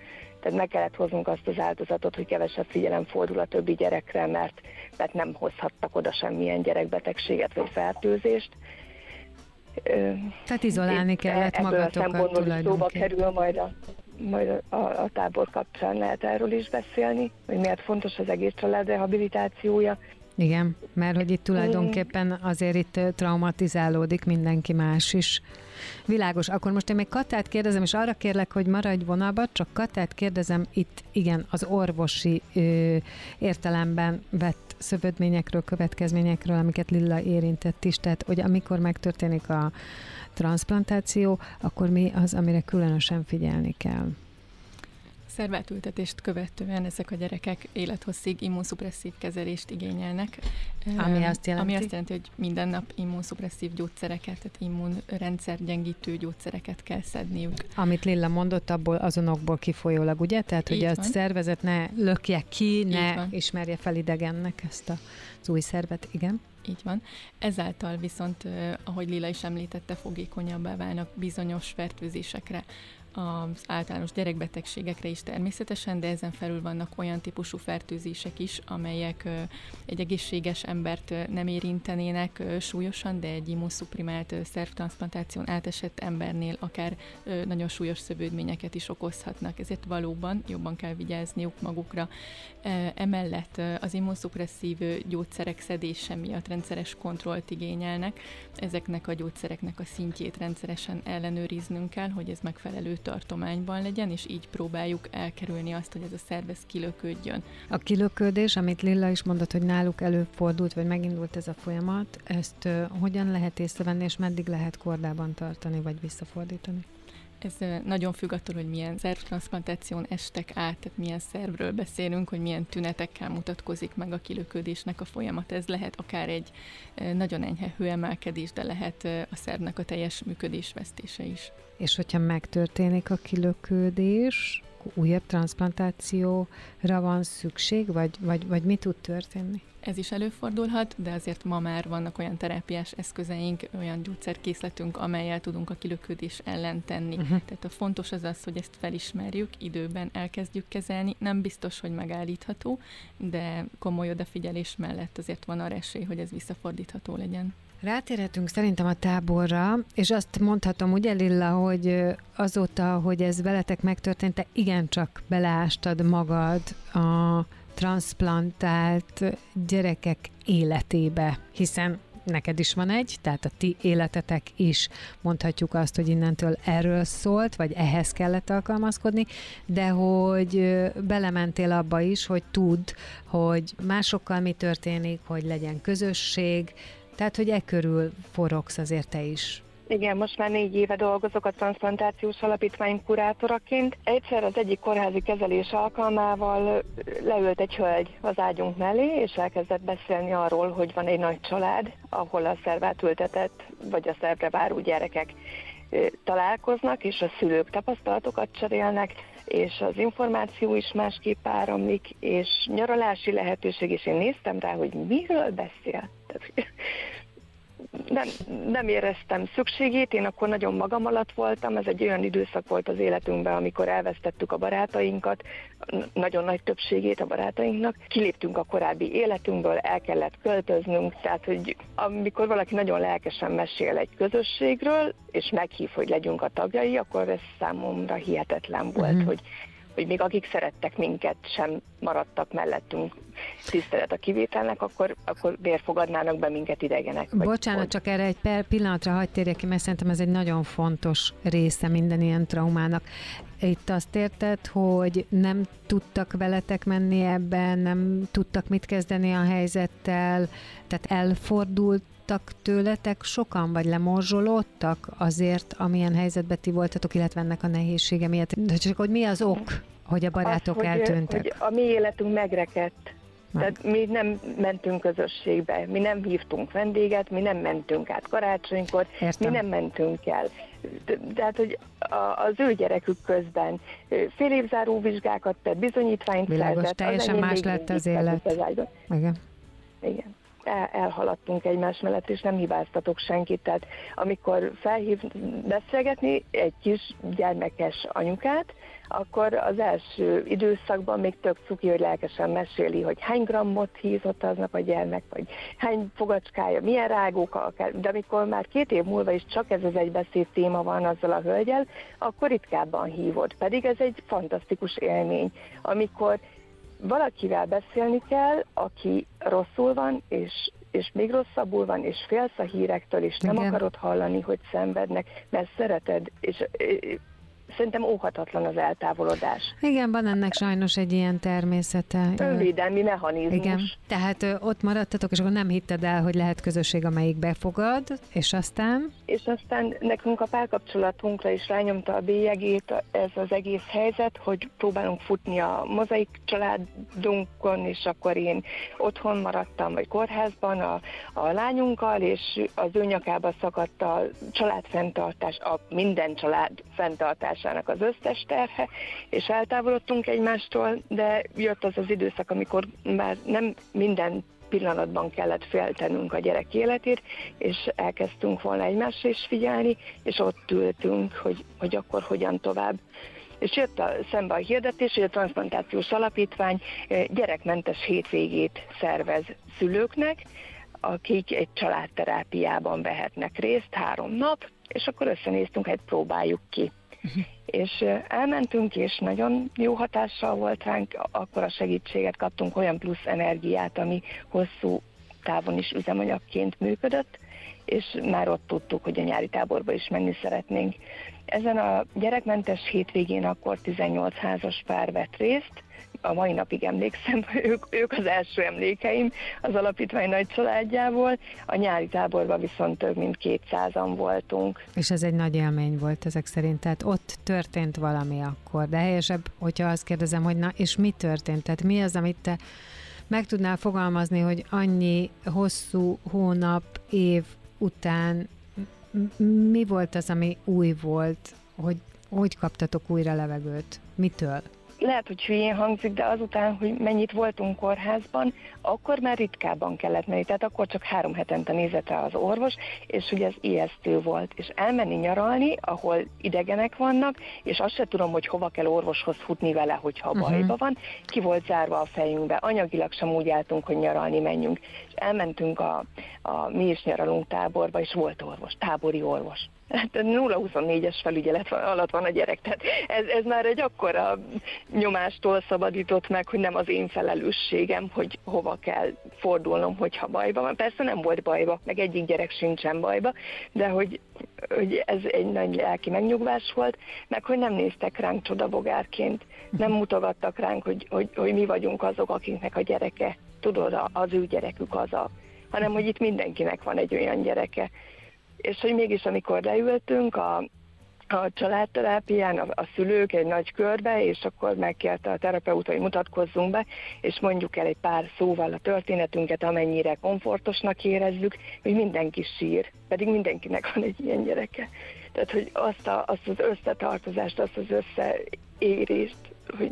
tehát meg kellett hoznunk azt az áldozatot, hogy kevesebb figyelem fordul a többi gyerekre, mert, mert nem hozhattak oda semmilyen gyerekbetegséget vagy fertőzést. Tehát izolálni Itt kellett ebből magatokat a szempontból szóba kerül majd a majd a, a, a tábor kapcsán lehet erről is beszélni, hogy miért fontos az egész család rehabilitációja, igen, mert hogy itt tulajdonképpen azért itt traumatizálódik mindenki más is. Világos. Akkor most én még Katát kérdezem, és arra kérlek, hogy maradj vonalba, csak Katát kérdezem itt, igen, az orvosi ö, értelemben vett szövődményekről, következményekről, amiket Lilla érintett is, tehát hogy amikor megtörténik a transplantáció, akkor mi az, amire különösen figyelni kell? Szervátültetést követően ezek a gyerekek élethosszig immunszupresszív kezelést igényelnek. Ami azt jelenti? Ami azt jelenti, hogy minden nap immunszupresszív gyógyszereket, tehát immunrendszer gyengítő gyógyszereket kell szedniük. Amit Lilla mondott, abból azonokból kifolyólag, ugye? Tehát, hogy a szervezet ne lökje ki, ne ismerje fel idegennek ezt az új szervet, igen. Így van. Ezáltal viszont, ahogy Lila is említette, fogékonyabbá válnak bizonyos fertőzésekre, az általános gyerekbetegségekre is természetesen, de ezen felül vannak olyan típusú fertőzések is, amelyek egy egészséges embert nem érintenének súlyosan, de egy immunszuprimált szervtransplantáción átesett embernél akár nagyon súlyos szövődményeket is okozhatnak. Ezért valóban jobban kell vigyázniuk magukra. Emellett az immunszupresszív gyógyszerek szedése miatt rendszeres kontrollt igényelnek. Ezeknek a gyógyszereknek a szintjét rendszeresen ellenőriznünk kell, hogy ez megfelelő tartományban legyen, és így próbáljuk elkerülni azt, hogy ez a szervez kilöködjön. A kilöködés, amit Lilla is mondott, hogy náluk előfordult, vagy megindult ez a folyamat, ezt uh, hogyan lehet észrevenni, és meddig lehet kordában tartani, vagy visszafordítani? Ez nagyon függ attól, hogy milyen szervtransplantáción estek át, tehát milyen szervről beszélünk, hogy milyen tünetekkel mutatkozik meg a kilöködésnek a folyamat. Ez lehet akár egy nagyon enyhe hőemelkedés, de lehet a szervnek a teljes működés vesztése is. És hogyha megtörténik a kilöködés, újabb transplantációra van szükség, vagy, vagy, vagy mi tud történni? ez is előfordulhat, de azért ma már vannak olyan terápiás eszközeink, olyan gyógyszerkészletünk, amelyel tudunk a kilöködés ellen tenni. Uh-huh. Tehát a fontos az az, hogy ezt felismerjük, időben elkezdjük kezelni. Nem biztos, hogy megállítható, de komoly odafigyelés mellett azért van arra esély, hogy ez visszafordítható legyen. Rátérhetünk szerintem a táborra, és azt mondhatom ugye Lilla, hogy azóta, hogy ez veletek megtörtént, te igencsak beleástad magad a transplantált gyerekek életébe, hiszen neked is van egy, tehát a ti életetek is. Mondhatjuk azt, hogy innentől erről szólt, vagy ehhez kellett alkalmazkodni, de hogy belementél abba is, hogy tudd, hogy másokkal mi történik, hogy legyen közösség, tehát, hogy e körül forogsz azért te is. Igen, most már négy éve dolgozok a transplantációs alapítvány kurátoraként. Egyszer az egyik kórházi kezelés alkalmával leült egy hölgy az ágyunk mellé, és elkezdett beszélni arról, hogy van egy nagy család, ahol a szervát ültetett, vagy a szervre váró gyerekek találkoznak, és a szülők tapasztalatokat cserélnek, és az információ is másképp áramlik, és nyaralási lehetőség, és én néztem rá, hogy miről beszél. Nem, nem éreztem szükségét, én akkor nagyon magam alatt voltam, ez egy olyan időszak volt az életünkben, amikor elvesztettük a barátainkat, nagyon nagy többségét a barátainknak, kiléptünk a korábbi életünkből, el kellett költöznünk, tehát hogy amikor valaki nagyon lelkesen mesél egy közösségről, és meghív, hogy legyünk a tagjai, akkor ez számomra hihetetlen volt, uh-huh. hogy hogy még akik szerettek minket, sem maradtak mellettünk tisztelet a kivételnek, akkor, akkor miért fogadnának be minket idegenek? Vagy Bocsánat, hogy... csak erre egy per pillanatra hagyd térjek ki, mert szerintem ez egy nagyon fontos része minden ilyen traumának. Itt azt érted, hogy nem tudtak veletek menni ebben, nem tudtak mit kezdeni a helyzettel, tehát elfordult tőletek sokan, vagy lemorzsolódtak azért, amilyen helyzetben ti voltatok, illetve ennek a nehézsége miatt? De csak hogy mi az ok, hogy a barátok az, eltűntek? Hogy a mi életünk megrekedt. Tehát mi nem mentünk közösségbe, mi nem hívtunk vendéget, mi nem mentünk át karácsonykor, Értem. mi nem mentünk el. Tehát, hogy az ő gyerekük közben fél évzáró vizsgákat tett, bizonyítványt Világos, szerzett. teljesen más lett az élet. Igen. Igen el, elhaladtunk egymás mellett, és nem hibáztatok senkit. Tehát amikor felhív beszélgetni egy kis gyermekes anyukát, akkor az első időszakban még tök cuki, hogy lelkesen meséli, hogy hány grammot hízott aznap a gyermek, vagy hány fogacskája, milyen rágók, de amikor már két év múlva is csak ez az egy beszéd téma van azzal a hölgyel, akkor ritkábban hívod. Pedig ez egy fantasztikus élmény, amikor valakivel beszélni kell, aki rosszul van, és, és még rosszabbul van, és félsz a hírektől, és nem Igen. akarod hallani, hogy szenvednek, mert szereted, és szerintem óhatatlan az eltávolodás. Igen, van ennek sajnos egy ilyen természete. Önvédelmi mechanizmus. Igen, tehát ö, ott maradtatok, és akkor nem hitted el, hogy lehet közösség, amelyik befogad, és aztán? És aztán nekünk a párkapcsolatunkra is rányomta a bélyegét ez az egész helyzet, hogy próbálunk futni a mozaik családunkon, és akkor én otthon maradtam, vagy kórházban a, a lányunkkal, és az ő nyakába szakadt a családfenntartás, a minden család fenntartás hatásának az összes terhe, és eltávolodtunk egymástól, de jött az az időszak, amikor már nem minden pillanatban kellett féltenünk a gyerek életét, és elkezdtünk volna egymásra is figyelni, és ott ültünk, hogy, hogy akkor hogyan tovább. És jött a, szembe a hirdetés, hogy a Transplantációs Alapítvány eh, gyerekmentes hétvégét szervez szülőknek, akik egy családterápiában vehetnek részt három nap, és akkor összenéztünk, hogy próbáljuk ki. És elmentünk, és nagyon jó hatással volt ránk, akkor a segítséget kaptunk, olyan plusz energiát, ami hosszú távon is üzemanyagként működött, és már ott tudtuk, hogy a nyári táborba is menni szeretnénk. Ezen a gyerekmentes hétvégén akkor 18 házas pár vett részt, a mai napig emlékszem, ők, ők az első emlékeim az alapítvány nagy családjából, a nyári táborban viszont több mint 200-an voltunk. És ez egy nagy élmény volt ezek szerint, tehát ott történt valami akkor, de helyesebb, hogyha azt kérdezem, hogy na, és mi történt, tehát mi az, amit te meg tudnál fogalmazni, hogy annyi hosszú hónap, év után mi volt az, ami új volt, hogy hogy kaptatok újra levegőt? Mitől? Lehet, hogy hülyén hangzik, de azután, hogy mennyit voltunk kórházban, akkor már ritkábban kellett menni, tehát akkor csak három hetente nézett rá az orvos, és hogy ez ijesztő volt. És elmenni nyaralni, ahol idegenek vannak, és azt se tudom, hogy hova kell orvoshoz futni vele, hogyha uh-huh. bajba van, ki volt zárva a fejünkbe, anyagilag sem úgy álltunk, hogy nyaralni menjünk. És elmentünk a, a mi is nyaralunk táborba, és volt orvos, tábori orvos. Hát 0-24-es felügyelet alatt van a gyerek, tehát ez, ez már egy akkora nyomástól szabadított meg, hogy nem az én felelősségem, hogy hova kell fordulnom, hogyha bajba van. Persze nem volt bajba, meg egyik gyerek sincsen bajba, de hogy, hogy ez egy nagy lelki megnyugvás volt, meg hogy nem néztek ránk csodabogárként, nem mutogattak ránk, hogy, hogy, hogy mi vagyunk azok, akiknek a gyereke, tudod, az ő gyerekük az a, hanem hogy itt mindenkinek van egy olyan gyereke, és hogy mégis amikor leültünk a, a családterápián, a, a szülők egy nagy körbe, és akkor megkérte a terapeuta, hogy mutatkozzunk be, és mondjuk el egy pár szóval a történetünket, amennyire komfortosnak érezzük, hogy mindenki sír, pedig mindenkinek van egy ilyen gyereke. Tehát, hogy azt, a, azt az összetartozást, azt az összeérést, hogy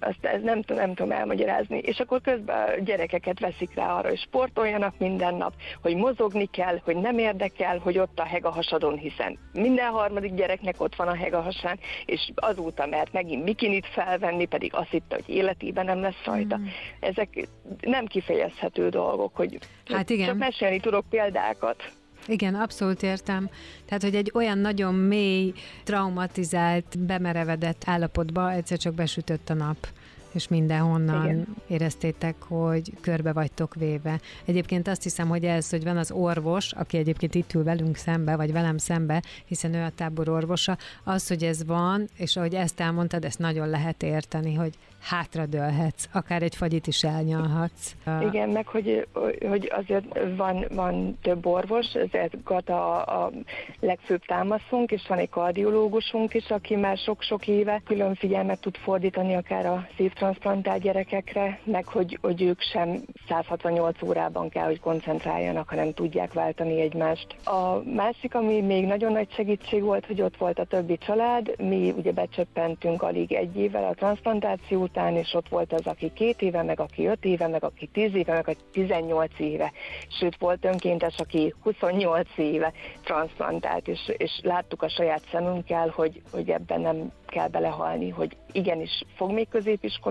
azt ez nem, nem tudom elmagyarázni. És akkor közben a gyerekeket veszik rá arra, hogy sportoljanak minden nap, hogy mozogni kell, hogy nem érdekel, hogy ott a heg a hasadon, hiszen minden harmadik gyereknek ott van a heg a hasán, és azóta mert megint bikinit felvenni, pedig azt hitte, hogy életében nem lesz rajta. Mm. Ezek nem kifejezhető dolgok, hogy hát igen. csak mesélni tudok példákat. Igen, abszolút értem. Tehát, hogy egy olyan nagyon mély, traumatizált, bemerevedett állapotba egyszer csak besütött a nap és mindenhonnan Igen. éreztétek, hogy körbe vagytok véve. Egyébként azt hiszem, hogy ez, hogy van az orvos, aki egyébként itt ül velünk szembe, vagy velem szembe, hiszen ő a tábor orvosa, az, hogy ez van, és ahogy ezt elmondtad, ezt nagyon lehet érteni, hogy hátradőlhetsz, akár egy fagyit is elnyalhatsz. Igen, meg hogy, hogy azért van, van több orvos, ezért Gata a, a legfőbb támaszunk, és van egy kardiológusunk is, aki már sok-sok éve külön figyelmet tud fordítani akár a szívtranszplantált gyerekekre, meg hogy, hogy ők sem 168 órában kell, hogy koncentráljanak, hanem tudják váltani egymást. A másik, ami még nagyon nagy segítség volt, hogy ott volt a többi család, mi ugye becsöppentünk alig egy évvel a transplantációt, után, és ott volt az, aki két éve, meg aki öt éve, meg aki tíz éve, meg aki 18 éve. Sőt, volt önkéntes, aki 28 éve transplantált, és, és láttuk a saját szemünkkel, hogy, hogy ebben nem kell belehalni, hogy igenis fog még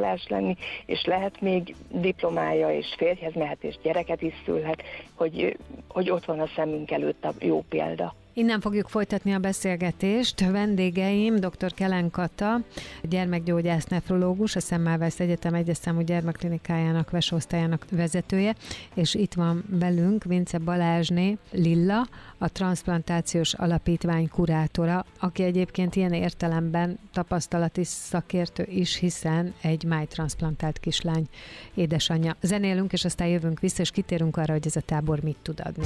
középiskolás lenni, és lehet még diplomája, és férjhez mehet, és gyereket is szülhet, hogy, hogy ott van a szemünk előtt a jó példa. Innen fogjuk folytatni a beszélgetést. Vendégeim dr. Kelen Kata, gyermekgyógyász nefrológus, a Szemmelweis Egyetem egyes számú gyermekklinikájának vesosztályának vezetője, és itt van velünk Vince Balázsné Lilla, a Transplantációs Alapítvány kurátora, aki egyébként ilyen értelemben tapasztalati szakértő is, hiszen egy májtransplantált kislány édesanyja. Zenélünk, és aztán jövünk vissza, és kitérünk arra, hogy ez a tábor mit tud adni.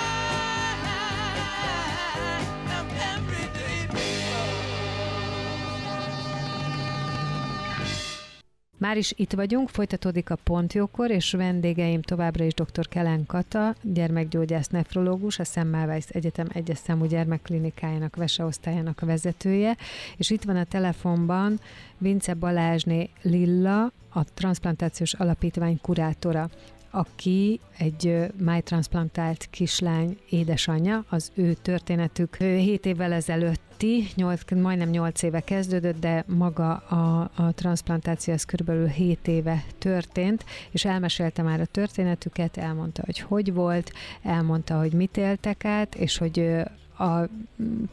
Már is itt vagyunk, folytatódik a Pontjókor, és vendégeim továbbra is dr. Kelen Kata, gyermekgyógyász nefrológus, a Semmelweis Egyetem egyes számú gyermekklinikájának veseosztályának vezetője, és itt van a telefonban Vince Balázsné Lilla, a Transplantációs Alapítvány kurátora aki egy májtransplantált kislány édesanyja, az ő történetük. 7 évvel ezelőtti, 8, majdnem 8 éve kezdődött, de maga a, a transplantáció az körülbelül 7 éve történt, és elmesélte már a történetüket, elmondta, hogy hogy volt, elmondta, hogy mit éltek át, és hogy a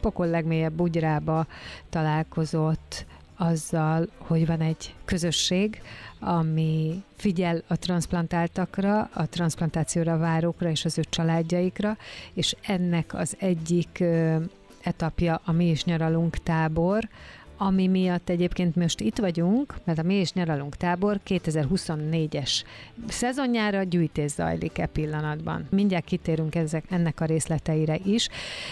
pokol legmélyebb bugyrába találkozott azzal, hogy van egy közösség, ami figyel a transplantáltakra, a transplantációra várókra és az ő családjaikra, és ennek az egyik etapja a Mi is nyaralunk tábor, ami miatt egyébként most itt vagyunk, mert a Mi és Nyaralunk tábor 2024-es szezonjára gyűjtés zajlik e pillanatban. Mindjárt kitérünk ezek, ennek a részleteire is,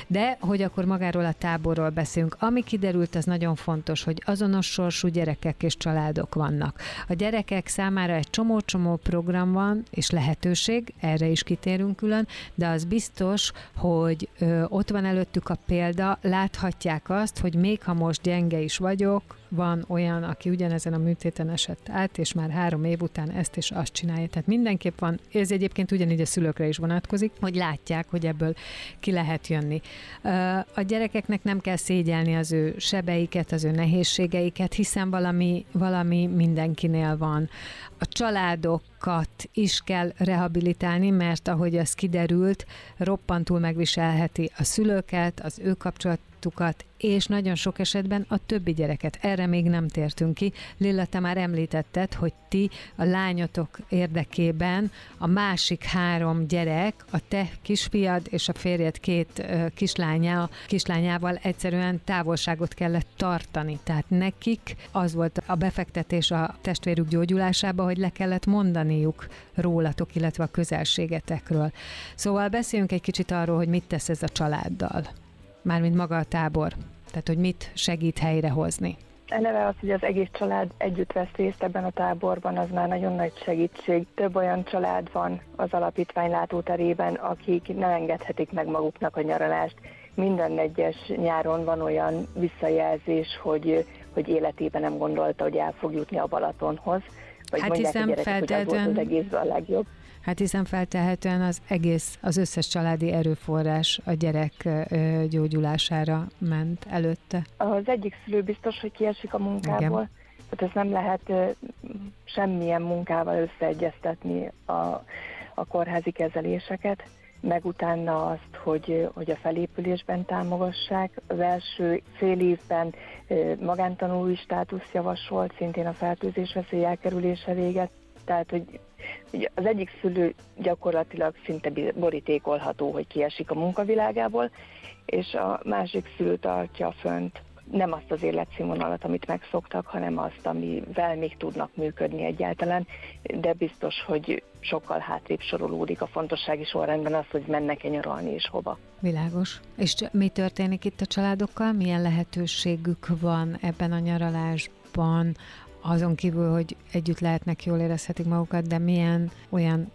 de hogy akkor magáról a táborról beszélünk. Ami kiderült, az nagyon fontos, hogy azonos sorsú gyerekek és családok vannak. A gyerekek számára egy csomó-csomó program van, és lehetőség, erre is kitérünk külön, de az biztos, hogy ö, ott van előttük a példa, láthatják azt, hogy még ha most gyenge is vagyok, van olyan, aki ugyanezen a műtéten esett át, és már három év után ezt és azt csinálja. Tehát mindenképp van, ez egyébként ugyanígy a szülőkre is vonatkozik, hogy látják, hogy ebből ki lehet jönni. A gyerekeknek nem kell szégyelni az ő sebeiket, az ő nehézségeiket, hiszen valami, valami mindenkinél van. A családokat is kell rehabilitálni, mert ahogy az kiderült, roppantul megviselheti a szülőket, az ő kapcsolat családtukat, és nagyon sok esetben a többi gyereket. Erre még nem tértünk ki. Lilla, te már említetted, hogy ti a lányotok érdekében a másik három gyerek, a te kisfiad és a férjed két kislánya, kislányával egyszerűen távolságot kellett tartani. Tehát nekik az volt a befektetés a testvérük gyógyulásába, hogy le kellett mondaniuk rólatok, illetve a közelségetekről. Szóval beszéljünk egy kicsit arról, hogy mit tesz ez a családdal mármint maga a tábor? Tehát, hogy mit segít helyrehozni? Eleve az, hogy az egész család együtt vesz részt ebben a táborban, az már nagyon nagy segítség. Több olyan család van az alapítvány látóterében, akik nem engedhetik meg maguknak a nyaralást. Minden egyes nyáron van olyan visszajelzés, hogy, hogy életében nem gondolta, hogy el fog jutni a Balatonhoz. Vagy hát mondják hiszen a gyerekek, hogy az volt az egészben a legjobb. Hát hiszen feltehetően az egész, az összes családi erőforrás a gyerek gyógyulására ment előtte. Az egyik szülő biztos, hogy kiesik a munkából. Igen. Tehát ez nem lehet semmilyen munkával összeegyeztetni a, a kórházi kezeléseket, meg utána azt, hogy, hogy a felépülésben támogassák. Az első fél évben magántanulói státusz javasolt, szintén a fertőzés veszély elkerülése véget, tehát hogy Ugye az egyik szülő gyakorlatilag szinte borítékolható, hogy kiesik a munkavilágából, és a másik szülő tartja fönt nem azt az életszínvonalat, amit megszoktak, hanem azt, amivel még tudnak működni egyáltalán, de biztos, hogy sokkal hátrébb sorolódik a fontossági sorrendben az, hogy mennek-e nyaralni és hova. Világos. És mi történik itt a családokkal? Milyen lehetőségük van ebben a nyaralásban azon kívül, hogy együtt lehetnek, jól érezhetik magukat, de milyen olyan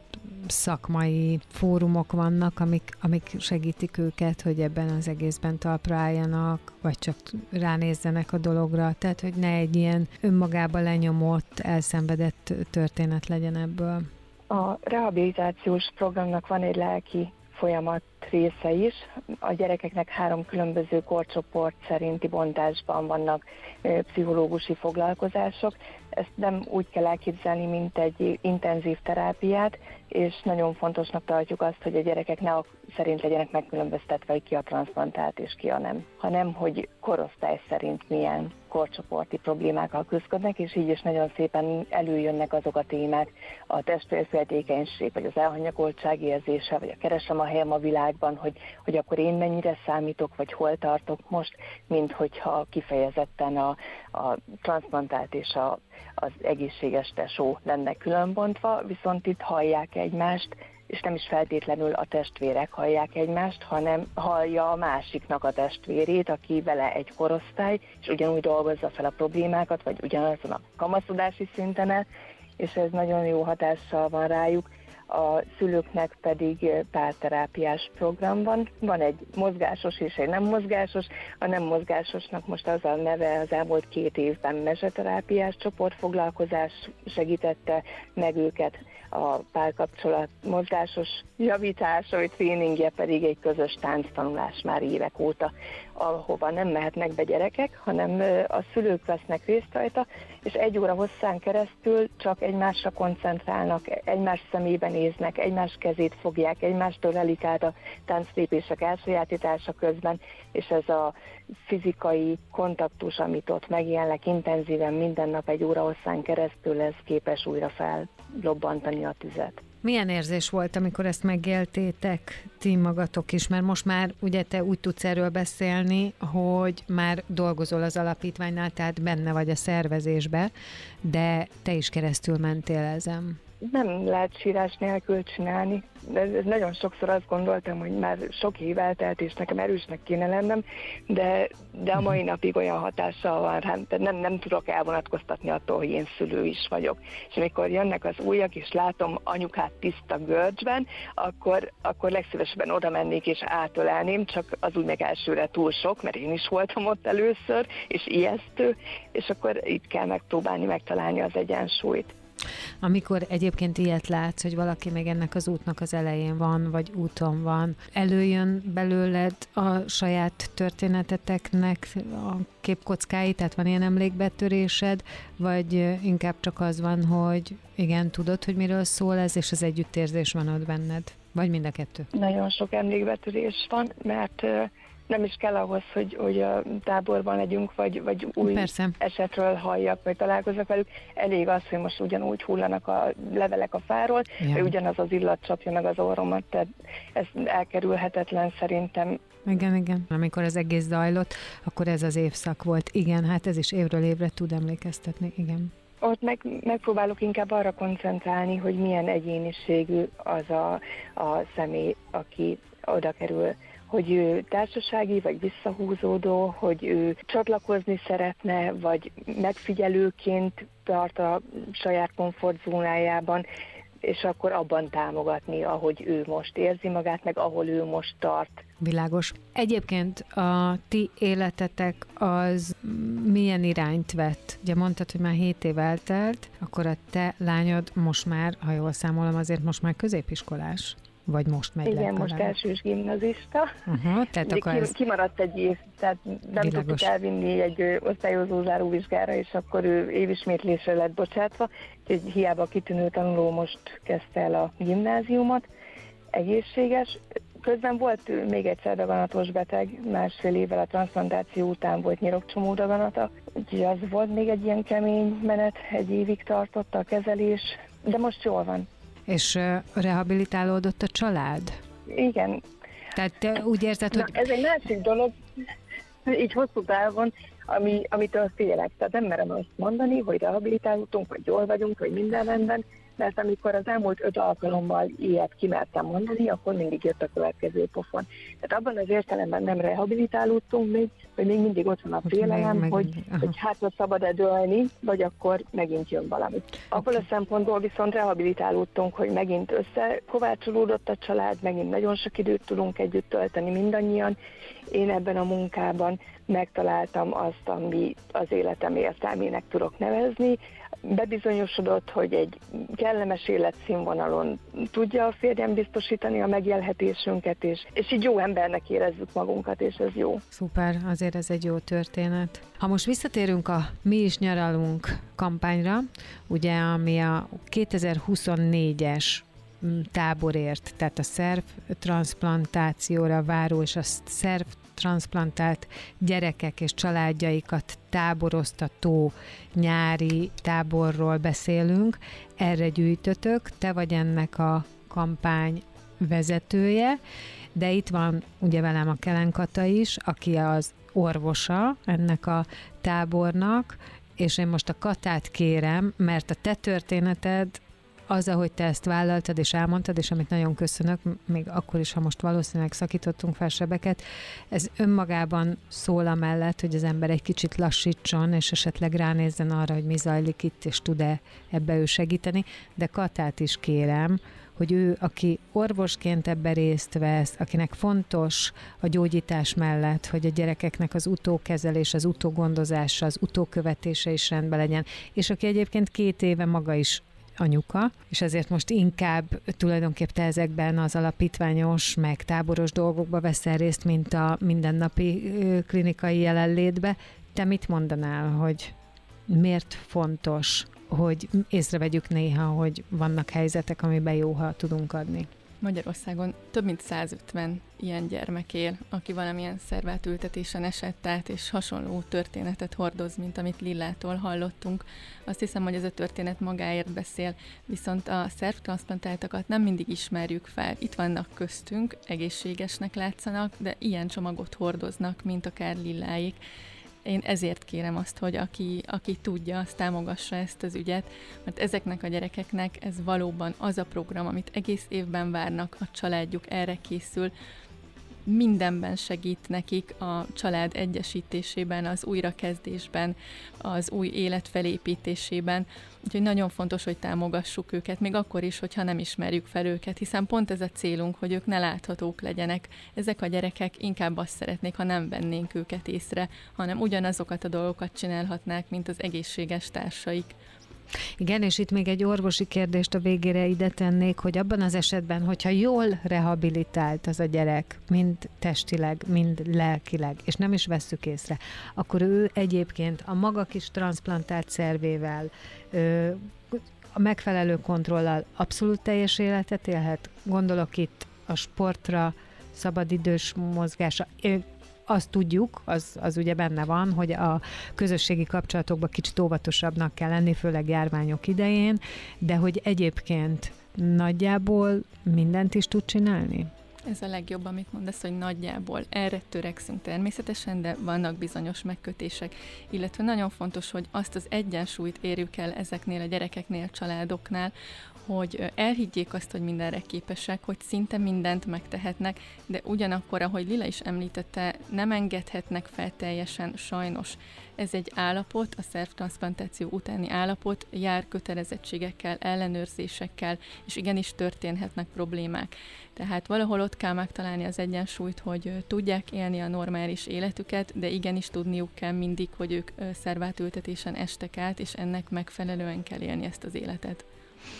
szakmai fórumok vannak, amik, amik segítik őket, hogy ebben az egészben talpra álljanak, vagy csak ránézzenek a dologra, tehát hogy ne egy ilyen önmagába lenyomott, elszenvedett történet legyen ebből. A rehabilitációs programnak van egy lelki folyamat része is. A gyerekeknek három különböző korcsoport szerinti bontásban vannak pszichológusi foglalkozások. Ezt nem úgy kell elképzelni, mint egy intenzív terápiát, és nagyon fontosnak tartjuk azt, hogy a gyerekek ne szerint legyenek megkülönböztetve, hogy ki a transplantált és ki a nem, hanem hogy korosztály szerint milyen korcsoporti problémákkal küzdködnek, és így is nagyon szépen előjönnek azok a témák, a testvérféltékenység, vagy az elhanyagoltság érzése, vagy a keresem a helyem a világban, hogy, hogy akkor én mennyire számítok, vagy hol tartok most, mint hogyha kifejezetten a, a transplantált és a, az egészséges tesó lenne különbontva, viszont itt hallják egymást, és nem is feltétlenül a testvérek hallják egymást, hanem hallja a másiknak a testvérét, aki vele egy korosztály, és ugyanúgy dolgozza fel a problémákat, vagy ugyanazon a kamaszodási szinten, és ez nagyon jó hatással van rájuk a szülőknek pedig párterápiás program van. Van egy mozgásos és egy nem mozgásos. A nem mozgásosnak most az a neve az elmúlt két évben mezőterápiás csoportfoglalkozás segítette meg őket a párkapcsolat mozgásos javítása, vagy tréningje pedig egy közös tánctanulás már évek óta, ahova nem mehetnek be gyerekek, hanem a szülők vesznek részt rajta, és egy óra hosszán keresztül csak egymásra koncentrálnak, egymás szemébe néznek, egymás kezét fogják, egymástól elik át a tánclépések elsajátítása közben, és ez a fizikai kontaktus, amit ott megjelennek intenzíven minden nap egy óra hosszán keresztül, ez képes újra fel lobbantani a tüzet. Milyen érzés volt, amikor ezt megéltétek ti magatok is? Mert most már ugye te úgy tudsz erről beszélni, hogy már dolgozol az alapítványnál, tehát benne vagy a szervezésbe, de te is keresztül mentél ezen nem lehet sírás nélkül csinálni. Ez nagyon sokszor azt gondoltam, hogy már sok év eltelt, és nekem erősnek kéne lennem, de, de a mai mhm. napig olyan hatással van rám, tehát nem, nem tudok elvonatkoztatni attól, hogy én szülő is vagyok. És amikor jönnek az újak, és látom anyukát tiszta görcsben, akkor, akkor legszívesebben oda mennék és átölelném, csak az úgy meg elsőre túl sok, mert én is voltam ott először, és ijesztő, és akkor itt kell megpróbálni megtalálni az egyensúlyt. Amikor egyébként ilyet látsz, hogy valaki még ennek az útnak az elején van, vagy úton van, előjön belőled a saját történeteteknek a képkockái, tehát van ilyen emlékbetörésed, vagy inkább csak az van, hogy igen, tudod, hogy miről szól ez, és az együttérzés van ott benned? Vagy mind a kettő? Nagyon sok emlékbetörés van, mert nem is kell ahhoz, hogy, hogy a táborban legyünk, vagy, vagy új Persze. esetről halljak, vagy találkozok velük. Elég az, hogy most ugyanúgy hullanak a levelek a fáról, ja. vagy ugyanaz az illat csapja meg az orromat, tehát ez elkerülhetetlen szerintem. Igen, igen. Amikor az egész zajlott, akkor ez az évszak volt. Igen, hát ez is évről évre tud emlékeztetni, igen ott meg, megpróbálok inkább arra koncentrálni, hogy milyen egyéniségű az a, a személy, aki oda kerül hogy ő társasági vagy visszahúzódó, hogy ő csatlakozni szeretne, vagy megfigyelőként tart a saját komfortzónájában, és akkor abban támogatni, ahogy ő most érzi magát, meg ahol ő most tart. Világos. Egyébként a ti életetek az milyen irányt vett? Ugye mondtad, hogy már 7 év eltelt, akkor a te lányod most már, ha jól számolom, azért most már középiskolás. Vagy most megy Igen, most elsős gimnazista. Uh-huh, tehát akkor ez... Kimaradt egy év, tehát nem Világos. tudtuk elvinni egy osztályozó záróvizsgára, és akkor ő évismétlésre lett bocsátva, úgyhogy hiába kitűnő tanuló most kezdte el a gimnáziumot, egészséges. Közben volt még egyszer daganatos beteg, másfél évvel a transplantáció után volt nyirokcsomó daganata, úgyhogy az volt még egy ilyen kemény menet, egy évig tartott a kezelés, de most jól van. És rehabilitálódott a család? Igen. Tehát te úgy érzed, hogy... Na, ez egy másik dolog, így hosszú távon, ami, amitől félek. Tehát nem merem azt mondani, hogy rehabilitálódtunk, vagy jól vagyunk, vagy minden rendben, mert amikor az elmúlt öt alkalommal ilyet kimertem mondani, akkor mindig jött a következő pofon. Tehát abban az értelemben nem rehabilitálódtunk még, hogy még mindig ott van a félelem, hogy, meg, hogy hát vagy szabad-e dőlni, vagy akkor megint jön valami. Okay. A szempontból viszont rehabilitálódtunk, hogy megint összekovácsolódott a család, megint nagyon sok időt tudunk együtt tölteni mindannyian. Én ebben a munkában megtaláltam azt, ami az életem értelmének tudok nevezni, bebizonyosodott, hogy egy kellemes életszínvonalon tudja a férjem biztosítani a megélhetésünket, és, és így jó embernek érezzük magunkat, és ez jó. Szuper, azért ez egy jó történet. Ha most visszatérünk a Mi is nyaralunk kampányra, ugye ami a 2024-es táborért, tehát a szerv transplantációra váró és a szerv transplantált gyerekek és családjaikat táboroztató nyári táborról beszélünk. Erre gyűjtötök, te vagy ennek a kampány vezetője, de itt van ugye velem a Kelenkata is, aki az orvosa ennek a tábornak, és én most a Katát kérem, mert a te történeted az, ahogy te ezt vállaltad és elmondtad, és amit nagyon köszönök, még akkor is, ha most valószínűleg szakítottunk fel sebeket, ez önmagában szól amellett, hogy az ember egy kicsit lassítson, és esetleg ránézzen arra, hogy mi zajlik itt, és tud-e ebbe ő segíteni, de Katát is kérem, hogy ő, aki orvosként ebbe részt vesz, akinek fontos a gyógyítás mellett, hogy a gyerekeknek az utókezelés, az utógondozása, az utókövetése is rendben legyen, és aki egyébként két éve maga is anyuka, és ezért most inkább tulajdonképpen ezekben az alapítványos, meg táboros dolgokba veszel részt, mint a mindennapi klinikai jelenlétbe. Te mit mondanál, hogy miért fontos, hogy észrevegyük néha, hogy vannak helyzetek, amiben jó, ha tudunk adni? Magyarországon több mint 150 ilyen gyermek él, aki valamilyen szervátültetésen esett át, és hasonló történetet hordoz, mint amit Lillától hallottunk. Azt hiszem, hogy ez a történet magáért beszél, viszont a szervtranszplantáltakat nem mindig ismerjük fel. Itt vannak köztünk, egészségesnek látszanak, de ilyen csomagot hordoznak, mint akár Lilláik én ezért kérem azt, hogy aki, aki tudja, azt támogassa ezt az ügyet, mert ezeknek a gyerekeknek ez valóban az a program, amit egész évben várnak, a családjuk erre készül, mindenben segít nekik a család egyesítésében, az újrakezdésben, az új élet felépítésében. Úgyhogy nagyon fontos, hogy támogassuk őket, még akkor is, hogyha nem ismerjük fel őket, hiszen pont ez a célunk, hogy ők ne láthatók legyenek. Ezek a gyerekek inkább azt szeretnék, ha nem vennénk őket észre, hanem ugyanazokat a dolgokat csinálhatnák, mint az egészséges társaik. Igen, és itt még egy orvosi kérdést a végére ide tennék, hogy abban az esetben, hogyha jól rehabilitált az a gyerek, mind testileg, mind lelkileg, és nem is vesszük észre, akkor ő egyébként a maga kis transplantált szervével, a megfelelő kontrollal abszolút teljes életet élhet. Gondolok itt a sportra, szabadidős mozgása azt tudjuk, az, az ugye benne van, hogy a közösségi kapcsolatokban kicsit óvatosabbnak kell lenni, főleg járványok idején, de hogy egyébként nagyjából mindent is tud csinálni? Ez a legjobb, amit mondasz, hogy nagyjából erre törekszünk természetesen, de vannak bizonyos megkötések, illetve nagyon fontos, hogy azt az egyensúlyt érjük el ezeknél a gyerekeknél, családoknál, hogy elhiggyék azt, hogy mindenre képesek, hogy szinte mindent megtehetnek, de ugyanakkor, ahogy Lila is említette, nem engedhetnek fel teljesen sajnos. Ez egy állapot, a szervtransplantáció utáni állapot, jár kötelezettségekkel, ellenőrzésekkel, és igenis történhetnek problémák. Tehát valahol ott kell megtalálni az egyensúlyt, hogy tudják élni a normális életüket, de igenis tudniuk kell mindig, hogy ők szervátültetésen estek át, és ennek megfelelően kell élni ezt az életet.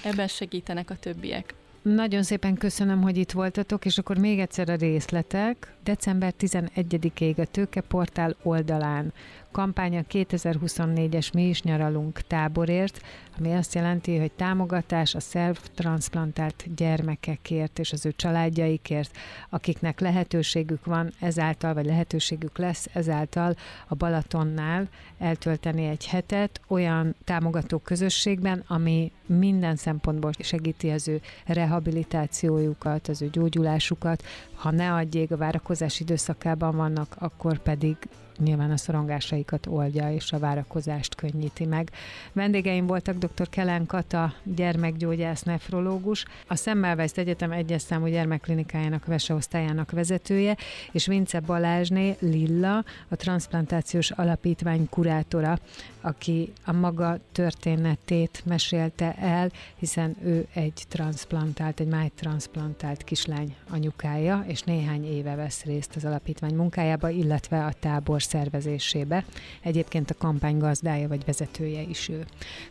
Ebben segítenek a többiek. Nagyon szépen köszönöm, hogy itt voltatok, és akkor még egyszer a részletek. December 11-ig a Tőkeportál oldalán kampánya 2024-es Mi is nyaralunk táborért, ami azt jelenti, hogy támogatás a szervtransplantált gyermekekért és az ő családjaikért, akiknek lehetőségük van ezáltal, vagy lehetőségük lesz ezáltal a Balatonnál eltölteni egy hetet olyan támogató közösségben, ami minden szempontból segíti az ő rehabilitációjukat, az ő gyógyulásukat. Ha ne adjék a várakozás időszakában vannak, akkor pedig nyilván a szorongásaikat oldja, és a várakozást könnyíti meg. Vendégeim voltak dr. Kelen Kata, gyermekgyógyász, nefrológus, a Szemmelweis Egyetem egyes számú gyermekklinikájának veseosztályának vezetője, és Vince Balázsné Lilla, a Transplantációs Alapítvány kurátora, aki a maga történetét mesélte el, hiszen ő egy transplantált, egy májtransplantált kislány anyukája, és néhány éve vesz részt az alapítvány munkájába, illetve a tábor szervezésébe. Egyébként a kampány gazdája vagy vezetője is ő.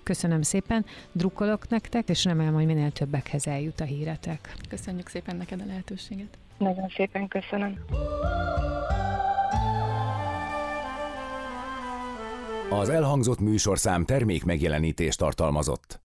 Köszönöm szépen, drukkolok nektek, és remélem, hogy minél többekhez eljut a híretek. Köszönjük szépen neked a lehetőséget. Nagyon szépen köszönöm. Az elhangzott műsorszám termék megjelenítést tartalmazott.